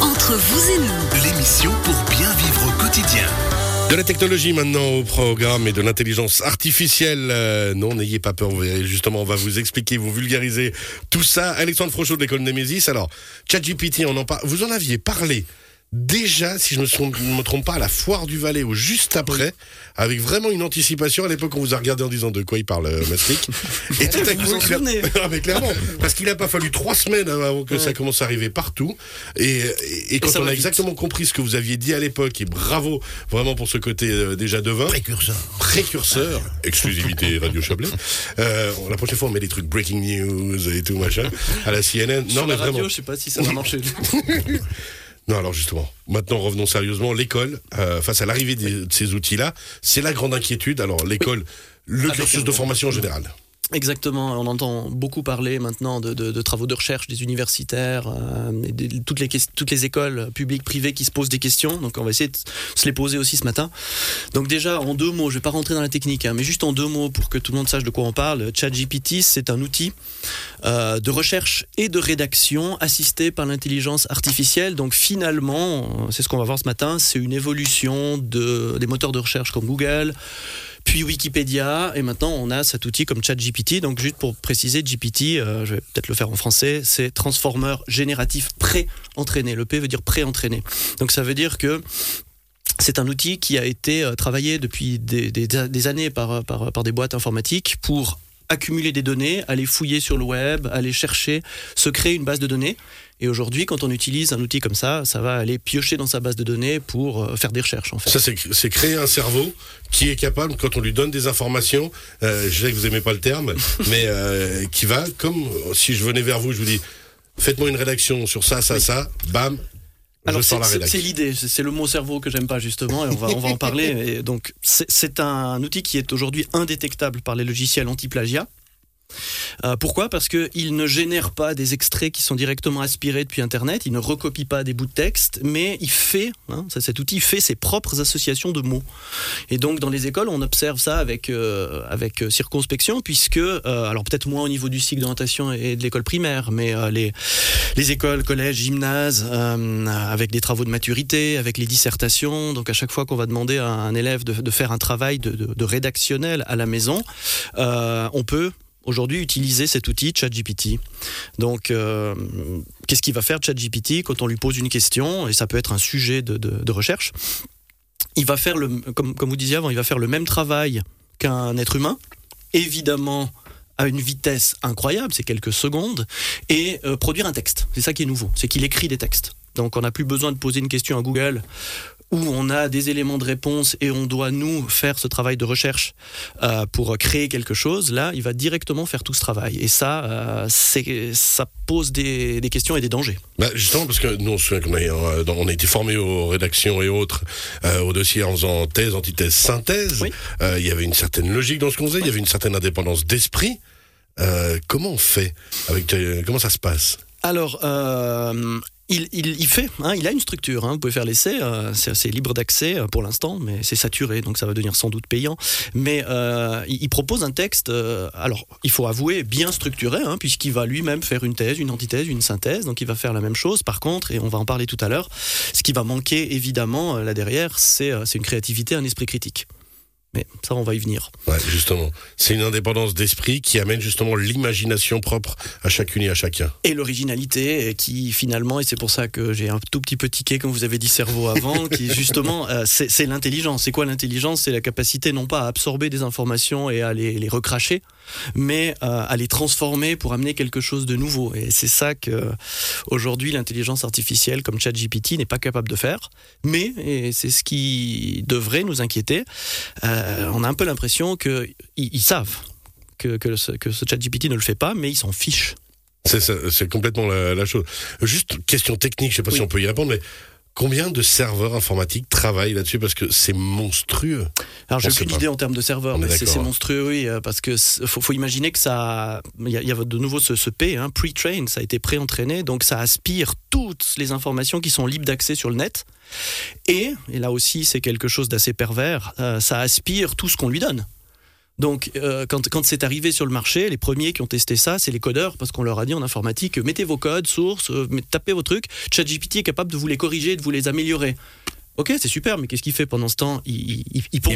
Entre vous et nous, L'émission pour bien vivre au quotidien. De la technologie maintenant au programme et de l'intelligence artificielle. Euh, non, n'ayez pas peur. vous verrez, Justement, on va vous expliquer, vous vulgariser tout ça. Alexandre Frochot de l'école Nemesis. Alors, ChatGPT, on en parle. Vous en aviez parlé déjà, si je ne me, trompe- pas, à la foire du Valais ou juste après, avec vraiment une anticipation. À l'époque, on vous a regardé en disant de quoi il parle, euh, Maastricht. Et tout à coup, Ah, mais clairement, parce qu'il n'a pas fallu trois semaines avant que ça commence à arriver partout. Et, et, et quand on a vite. exactement compris ce que vous aviez dit à l'époque, et bravo vraiment pour ce côté euh, déjà devin. Précurseur. Précurseur, exclusivité Radio Chablais. Euh, la prochaine fois, on met des trucs breaking news et tout machin à la CNN. Non, mais la radio, vraiment. je sais pas si ça va marcher. Non, alors justement, maintenant revenons sérieusement. L'école, euh, face à l'arrivée de ces outils-là, c'est la grande inquiétude. Alors l'école, le Avec cursus de formation en général. Exactement, on entend beaucoup parler maintenant de, travaux de recherche des universitaires, euh, toutes, les, écoles publiques, privées qui se posent des questions, donc on va essayer de se les poser aussi ce matin. Donc déjà, en deux mots, je vais pas rentrer dans la technique, hein, mais juste en deux mots pour que tout le monde sache de quoi on parle, ChatGPT, c'est un outil euh, de recherche et de rédaction assisté par l'intelligence artificielle. Donc finalement, euh, c'est ce qu'on va voir ce matin, c'est une évolution de, des moteurs de recherche comme Google, puis Wikipédia, et maintenant on a cet outil comme ChatGPT. Donc juste pour préciser, GPT, euh, je vais peut-être le faire en français, c'est Transformer génératif pré-entraîné. Le P veut dire pré-entraîné. Donc ça veut dire que c'est un outil qui a été euh, travaillé depuis des, années par, par des boîtes informatiques pour accumuler des données, aller fouiller sur le web, aller chercher, se créer une base de données. Et aujourd'hui, quand on utilise un outil comme ça, ça va aller piocher dans sa base de données pour euh, faire des recherches en fait. Ça, c'est créer un cerveau qui est capable, quand on lui donne des informations, euh, je sais que vous aimez pas le terme, mais euh, qui va, comme si je venais vers vous, je vous dis, faites-moi une rédaction sur ça, ça, ça, bam, Alors c'est- l'idée, c'est le mot cerveau que j'aime pas justement, et on va, on va en parler. Et donc c'est un outil qui est aujourd'hui indétectable par les logiciels anti-plagiat. Euh, pourquoi? Parce qu'il ne génère pas des extraits qui sont directement aspirés depuis Internet, il ne recopie pas des bouts de texte, mais il fait, hein, cet outil fait ses propres associations de mots. Et donc dans les écoles, on observe ça avec, euh, avec euh, circonspection, puisque, alors peut-être moins au niveau du cycle d'orientation et de l'école primaire, mais les, les écoles, collèges, gymnases, avec des travaux de maturité, avec les dissertations. Donc à chaque fois qu'on va demander à un élève de, faire un travail de, rédactionnel à la maison, on peut aujourd'hui utiliser cet outil ChatGPT. Donc euh, qu'est-ce qu'il va faire ChatGPT quand on lui pose une question, et ça peut être un sujet de, recherche il va faire le, comme, comme vous disiez avant, il va faire le même travail qu'un être humain, évidemment à une vitesse incroyable, c'est quelques secondes, et euh, produire un texte. C'est ça qui est nouveau, c'est qu'il écrit des textes. Donc on n'a plus besoin de poser une question à Google où on a des éléments de réponse et on doit nous faire ce travail de recherche euh, pour créer quelque chose. Là, il va directement faire tout ce travail. Et ça, euh, c'est, ça pose des, des questions et des dangers. Bah, justement, parce que nous, on se souvient qu'on a, euh, on a été formés aux rédactions et autres, euh, au dossier en faisant thèse, antithèse, synthèse. Oui. Il y avait une certaine logique dans ce qu'on faisait, il y avait une certaine indépendance d'esprit. Comment on fait avec, Comment ça se passe? Alors, euh, il, il, il fait, hein, il a une structure. hein, vous pouvez faire l'essai, euh, c'est libre d'accès euh, pour l'instant, mais c'est saturé, donc ça va devenir sans doute payant. Mais euh, il, propose un texte, euh, alors il faut avouer, bien structuré, hein, puisqu'il va lui-même faire une thèse, une antithèse, une synthèse, donc il va faire la même chose. Par contre, et on va en parler tout à l'heure, ce qui va manquer évidemment euh, là derrière, euh, c'est une créativité, un esprit critique. Mais ça, on va y venir. Ouais, justement. C'est une indépendance d'esprit qui amène justement l'imagination propre à chacune et à chacun. et l'originalité qui finalement et c'est pour ça que j'ai un tout petit peu tiqué comme vous avez dit cerveau avant qui justement euh, c'est c'est l'intelligence c'est quoi l'intelligence? C'est la capacité non pas à absorber des informations et à les, les recracher mais euh, à les transformer pour amener quelque chose de nouveau et c'est ça que aujourd'hui l'intelligence artificielle comme ChatGPT n'est pas capable de faire mais et c'est ce qui devrait nous inquiéter euh, on a un peu l'impression que ils, ils savent que, que ce, que ce ChatGPT ne le fait pas mais ils s'en fichent C'est complètement la, la chose. Juste question technique, je sais pas si on peut y répondre, mais combien de serveurs informatiques travaillent là-dessus parce que c'est monstrueux. Alors j'ai aucune idée en termes de serveurs, mais c'est hein. monstrueux, oui, euh, parce que faut, faut imaginer que ça, il y, a- il y a de nouveau ce, ce P, hein, pre-train, ça a été pré-entraîné, donc ça aspire toutes les informations qui sont libres d'accès sur le net, et, et là aussi c'est quelque chose d'assez pervers, euh, ça aspire tout ce qu'on lui donne. Donc, euh, quand, quand c'est arrivé sur le marché, les premiers qui ont testé ça, c'est les codeurs, parce qu'on leur a dit en informatique, mettez vos codes, sources, euh, tapez vos trucs. ChatGPT est capable de vous les corriger, de vous les améliorer. Ok, c'est super, mais qu'est-ce qu'il fait pendant ce temps? Il, il, il pompe,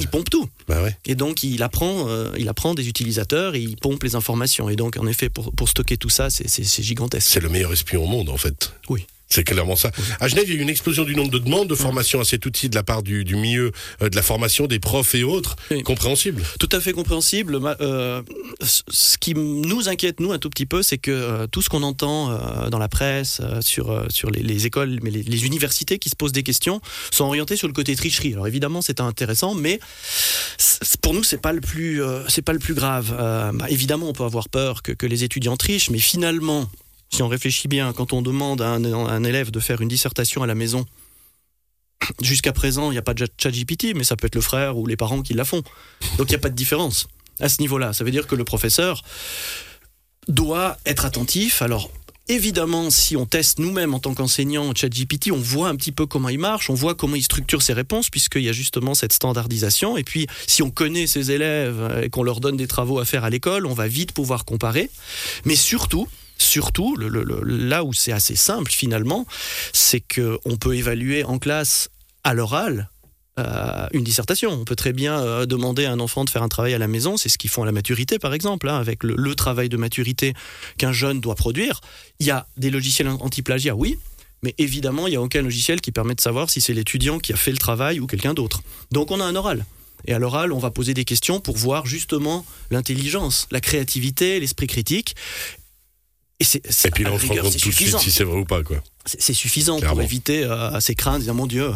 Il pompe tout. Bah ouais. Et donc, il apprend, euh, il apprend des utilisateurs et il pompe les informations. Et donc, en effet, pour, pour stocker tout ça, c'est gigantesque. C'est le meilleur espion au monde, en fait. Oui. C'est clairement ça. À Genève, il y a eu une explosion du nombre de demandes de formation à cet outil de la part du, du milieu euh, de la formation, des profs et autres. Oui. Compréhensible. Tout à fait compréhensible. Euh, ce- qui nous inquiète, nous, un tout petit peu, c'est que euh, tout ce qu'on entend euh, dans la presse, sur, sur les, les écoles, mais les, les universités qui se posent des questions, sont orientées sur le côté tricherie. Alors évidemment, c'est intéressant, mais pour nous, c'est pas le plus, c'est pas le plus grave. Bah, évidemment, on peut avoir peur que, que les étudiants trichent, mais finalement, si on réfléchit bien, quand on demande à un, élève de faire une dissertation à la maison, jusqu'à présent, il n'y a pas de chat GPT, mais ça peut être le frère ou les parents qui la font. Donc il n'y a pas de différence à ce niveau-là. Ça veut dire que le professeur doit être attentif. Alors évidemment, si on teste nous-mêmes en tant qu'enseignant ChatGPT, on voit un petit peu comment il marche, on voit comment il structure ses réponses, puisqu'il y a justement cette standardisation. Et puis, si on connaît ses élèves et qu'on leur donne des travaux à faire à l'école, on va vite pouvoir comparer. Mais surtout, surtout, là où c'est assez simple finalement, c'est qu'on peut évaluer en classe à l'oral euh, une dissertation. On peut très bien euh, demander à un enfant de faire un travail à la maison, c'est ce qu'ils font à la maturité par exemple, hein, avec le, le travail de maturité qu'un jeune doit produire. Il y a des logiciels anti-plagiat, oui, mais évidemment, il n'y a aucun logiciel qui permet de savoir si c'est l'étudiant qui a fait le travail ou quelqu'un d'autre. Donc on a un oral. Et à l'oral, on va poser des questions pour voir justement l'intelligence, la créativité, l'esprit critique. Et, puis là, on se rend compte tout de suite si c'est vrai ou pas, quoi. C'est suffisant Clairement. pour éviter euh, ces craintes, dire mon Dieu,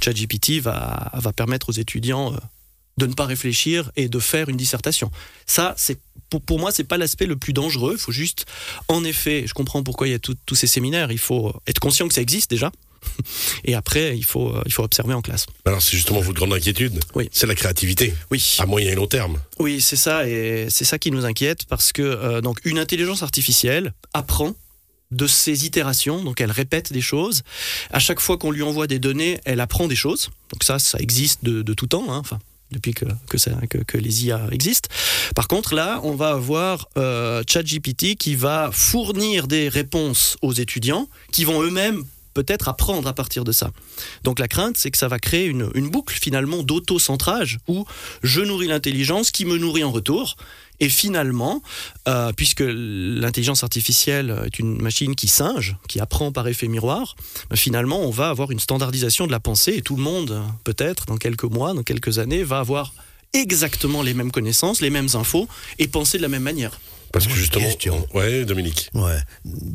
ChatGPT va, va permettre aux étudiants euh, de ne pas réfléchir et de faire une dissertation. Ça, c'est pour, pour moi, c'est pas l'aspect le plus dangereux. Il faut juste, en effet, je comprends pourquoi il y a tous ces séminaires. Il faut être conscient que ça existe déjà. Et après, il faut, euh, il faut observer en classe. Alors, c'est justement votre grande inquiétude. Oui. C'est la créativité, Oui. à moyen et long terme. Oui, c'est ça, et c'est ça qui nous inquiète parce que euh, donc une intelligence artificielle apprend de ses itérations, donc elle répète des choses. À chaque fois qu'on lui envoie des données, elle apprend des choses. Donc ça, ça existe de, de tout temps, hein, enfin depuis que, que, ça- que- que les IA existent. Par contre, là, on va avoir euh, ChatGPT qui va fournir des réponses aux étudiants qui vont eux-mêmes peut-être apprendre à partir de ça. Donc la crainte, c'est que ça va créer une, boucle finalement d'auto-centrage où je nourris l'intelligence qui me nourrit en retour. Et finalement, euh, puisque l'intelligence artificielle est une machine qui singe, qui apprend par effet miroir, ben finalement, on va avoir une standardisation de la pensée et tout le monde, peut-être dans quelques mois, dans quelques années, va avoir exactement les mêmes connaissances, les mêmes infos et penser de la même manière. Parce que justement. question. Ouais, Dominique. Ouais,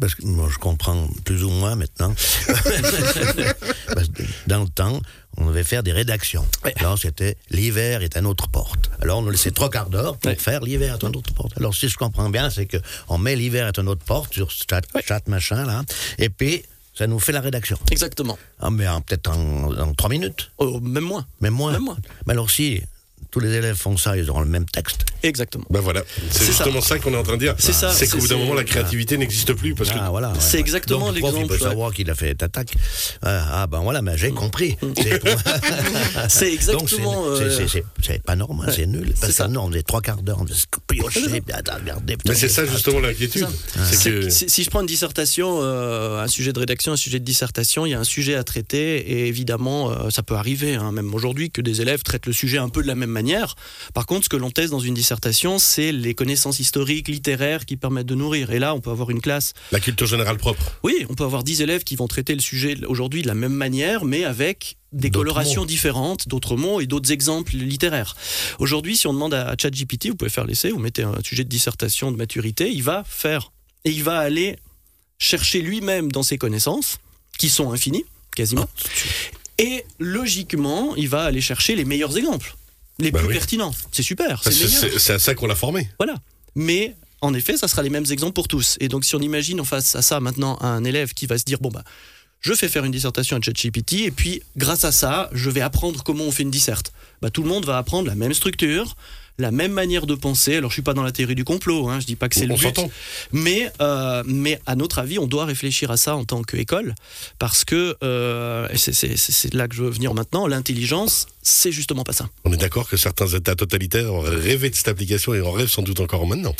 parce que moi je comprends plus ou moins maintenant. Parce que dans le temps, on devait faire des rédactions. Ouais. Alors c'était l'hiver est à notre porte. Alors on nous laissait trois quarts d'heure pour Ouais. faire l'hiver est à notre porte. Alors si je comprends bien, c'est que on met l'hiver est à notre porte sur chat, Ouais. chat machin là, et puis ça nous fait la rédaction. Exactement. Ah mais peut-être en, en trois minutes, Oh, même moins. même moins. Même moins. Mais alors si tous les élèves font ça, ils auront le même texte. Exactement. Ben voilà. C'est ça. justement ça, qu'on est en train de dire. C'est ça, C'est qu'au bout d'un moment, la créativité n'existe plus. Parce que Ah, voilà, ouais, C'est ouais. exactement Donc, le il l'exemple, peut savoir qu'il a fait attaque. Ah, ah, ben voilà, mais j'ai compris. C'est pour- C'est exactement. C'est- euh, pas normal, c'est nul. c'est Parce ça. que nous, on faisait trois quarts d'heure, on faisait piocher, Mais c'est ça, justement, l'inquiétude. Si je prends une dissertation, euh, un sujet de rédaction, un sujet de dissertation, il y a un sujet à traiter et évidemment, euh, ça peut arriver, hein, même aujourd'hui, que des élèves traitent le sujet un peu de la même manière. Par contre, ce que l'on teste dans une dissertation, c'est les connaissances historiques, littéraires qui permettent de nourrir. Et là, on peut avoir une classe. La culture générale propre. Oui, on peut avoir 10 élèves qui vont traiter le sujet aujourd'hui de la même manière, mais avec des colorations mots. différentes, d'autres mots et d'autres exemples littéraires. Aujourd'hui, si on demande à ChatGPT, vous pouvez faire l'essai, vous mettez un sujet de dissertation de maturité, il va faire et il va aller chercher lui-même dans ses connaissances, qui sont infinies, quasiment, et logiquement, il va aller chercher les meilleurs exemples, les Bah plus oui. pertinents. C'est super, c'est à ça qu'on l'a formé. Voilà. Mais en effet, ça sera les mêmes exemples pour tous. Et donc, si on imagine en face à ça maintenant un élève qui va se dire bon bah je fais faire une dissertation à ChatGPT et puis grâce à ça, je vais apprendre comment on fait une disserte. Bah, tout le monde va apprendre la même structure, la même manière de penser. Alors je suis pas dans la théorie du complot, hein, je dis pas que c'est le but, mais euh, mais à notre avis, on doit réfléchir à ça en tant qu'école parce que euh, c'est- là que je veux venir maintenant. L'intelligence, c'est justement pas ça. On est d'accord que certains États totalitaires rêvé de cette application et en rêvent sans doute encore maintenant.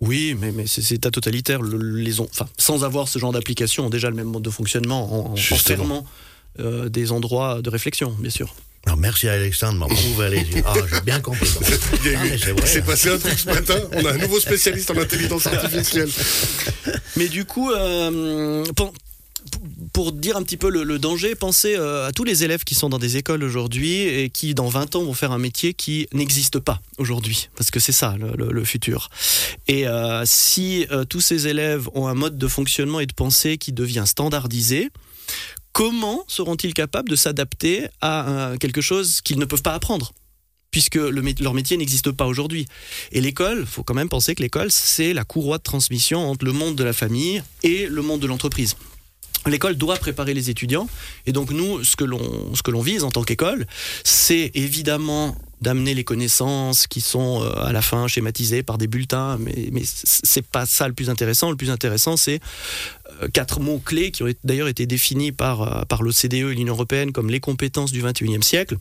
Oui, mais, mais c'est- état totalitaire. le- les ont, enfin, sans avoir ce genre d'application, ont déjà le même mode de fonctionnement en, en- fermant euh, des endroits de réflexion, bien sûr. Alors, merci à Alexandre de m'avoir ouvert les. Ah, j'ai bien compris. Ah, c'est passé un truc ce matin. On a un nouveau spécialiste en intelligence artificielle. Mais du coup, euh, pour, dire un petit peu le, danger, pensez euh, à tous les élèves qui sont dans des écoles aujourd'hui et qui, dans 20 ans, vont faire un métier qui n'existe pas aujourd'hui. Parce que c'est ça, le, futur. Et euh, si euh, tous ces élèves ont un mode de fonctionnement et de pensée qui devient standardisé, comment seront-ils capables de s'adapter à quelque chose qu'ils ne peuvent pas apprendre? Puisque leur métier n'existe pas aujourd'hui. Et l'école, faut quand même penser que l'école, c'est la courroie de transmission entre le monde de la famille et le monde de l'entreprise. L'école doit préparer les étudiants, et donc nous, ce que l'on ce que l'on vise en tant qu'école, c'est évidemment d'amener les connaissances qui sont euh, à la fin schématisées par des bulletins, mais, mais c'est pas ça le plus intéressant. Le plus intéressant, c'est euh, quatre mots clés qui ont d'ailleurs été définis par, euh, par l'OCDE et l'Union européenne comme les compétences du 21e siècle.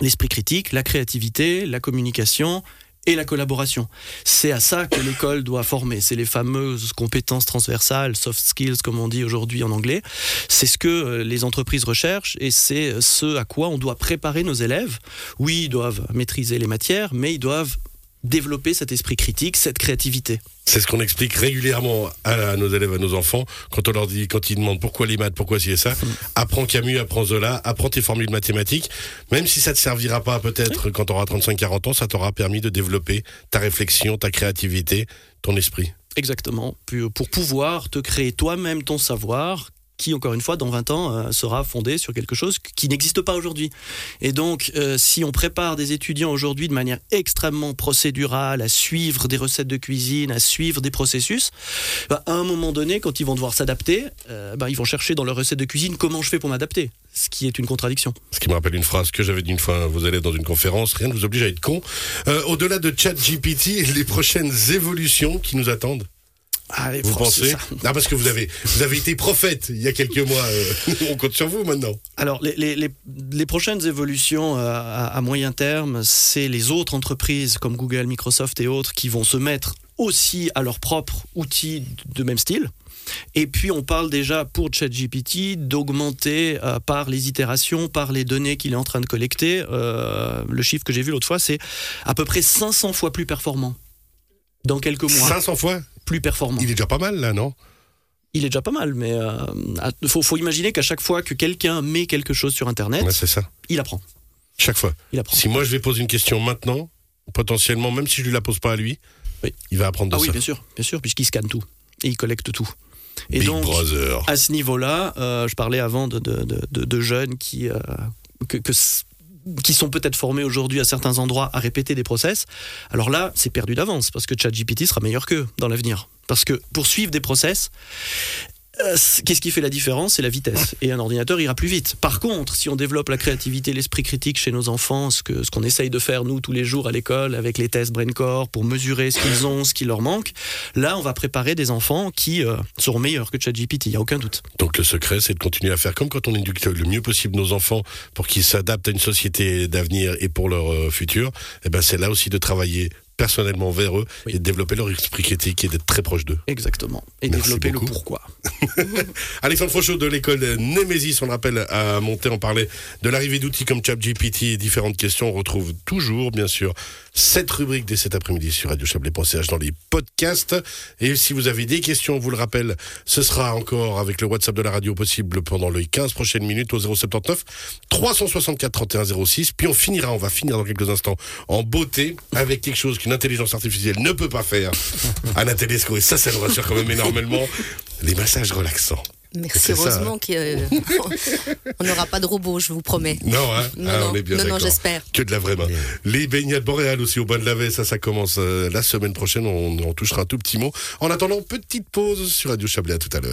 L'esprit critique, la créativité, la communication et la collaboration. C'est à ça que l'école doit former. C'est les fameuses compétences transversales, soft skills comme on dit aujourd'hui en anglais. C'est ce que euh, les entreprises recherchent et c'est ce à quoi on doit préparer nos élèves. Oui, ils doivent maîtriser les matières, mais ils doivent développer cet esprit critique, cette créativité. C'est ce qu'on explique régulièrement à nos élèves, à nos enfants, quand on leur dit, quand ils demandent pourquoi les maths, pourquoi ci et ça. Apprends Camus, apprends Zola, apprends tes formules mathématiques. Même si ça te servira pas peut-être quand tu auras 35-40 ans, ça t'aura permis de développer ta réflexion, ta créativité, ton esprit. Exactement. Puis, Pour pouvoir te créer toi-même ton savoir qui, encore une fois, dans 20 ans, euh, sera fondé sur quelque chose qui n'existe pas aujourd'hui. Et donc, euh, si on prépare des étudiants aujourd'hui de manière extrêmement procédurale, à suivre des recettes de cuisine, à suivre des processus, bah, à un moment donné, quand ils vont devoir s'adapter, euh, bah, ils vont chercher dans leur recette de cuisine comment je fais pour m'adapter, ce qui est une contradiction. Ce qui me rappelle une phrase que j'avais dit une fois vos élèves dans une conférence, rien ne vous oblige à être con. Au-delà de ChatGPT, les prochaines évolutions qui nous attendent, Allez, vous pensez ça. Ah, parce que vous avez, vous avez été prophète il y a quelques mois. euh, on compte sur vous maintenant. Alors, les, les- les- les prochaines évolutions euh, à, à moyen terme, c'est les autres entreprises comme Google, Microsoft et autres qui vont se mettre aussi à leurs propres outils de même style. Et puis, on parle déjà pour ChatGPT d'augmenter euh, par les itérations, par les données qu'il est en train de collecter. le chiffre que j'ai vu l'autre fois, c'est à peu près 500 fois plus performant. Dans quelques mois, 500 fois? Plus performant. Il est déjà pas mal là, non? Il est déjà pas mal, mais il faut, faut imaginer qu'à chaque fois que quelqu'un met quelque chose sur Internet, Ouais, C'est ça. il apprend. Chaque fois. Il apprend. Si moi je vais poser une question maintenant, potentiellement, même si je lui la pose pas à lui, Oui. il va apprendre de Ah oui, ça. bien sûr, bien sûr, puisqu'il scanne tout et il collecte tout. Et Big donc, Brother. à ce niveau-là, euh, je parlais avant de, de, de- jeunes qui, euh, que, qui sont peut-être formés aujourd'hui à certains endroits à répéter des process. Alors là, c'est perdu d'avance parce que ChatGPT sera meilleur qu'eux dans l'avenir. Parce que pour suivre des process, euh, qu'est-ce qui fait la différence? C'est la vitesse. Et un ordinateur ira plus vite. Par contre, si on développe la créativité, l'esprit critique chez nos enfants, ce que ce qu'on essaye de faire nous tous les jours à l'école avec les tests BrainCore pour mesurer ce qu'ils ont, ce qui leur manque, là, on va préparer des enfants qui euh, seront meilleurs que ChatGPT. Il y a aucun doute. Donc le secret, c'est de continuer à faire comme quand on éduque le mieux possible nos enfants pour qu'ils s'adaptent à une société d'avenir et pour leur euh, futur. Et ben c'est là aussi de travailler personnellement vers eux Oui. et de développer leur esprit critique et d'être très proche d'eux. Exactement. Et Merci développer beaucoup. le pourquoi. Alexandre Frochot de l'école Nemesis, on le rappelle, à monter, on parlait de l'arrivée d'outils comme ChatGPT et différentes questions. On retrouve toujours, bien sûr, cette rubrique dès cet après-midi sur radiochablais.ch dans les podcasts. Et si vous avez des questions, on vous le rappelle, ce sera encore avec le WhatsApp de la radio possible pendant les 15 prochaines minutes au 079 364 31 06. Puis on finira, on va finir dans quelques instants en beauté avec quelque chose qu'une intelligence artificielle ne peut pas faire. Anna Tedesco, et ça, ça nous rassure quand même énormément. Les massages relaxants. Merci, ça, heureusement qu'on n'aura pas de robot, je vous promets. Non, hein Non, Ah, non, on est bien non, non, j'espère. Que de la vraie main. Les baignades boréales aussi au bas de la Vesse, ça, ça commence euh, la semaine prochaine. On, on touchera un tout petit mot. En attendant, petite pause sur Radio Chablais. À tout à l'heure.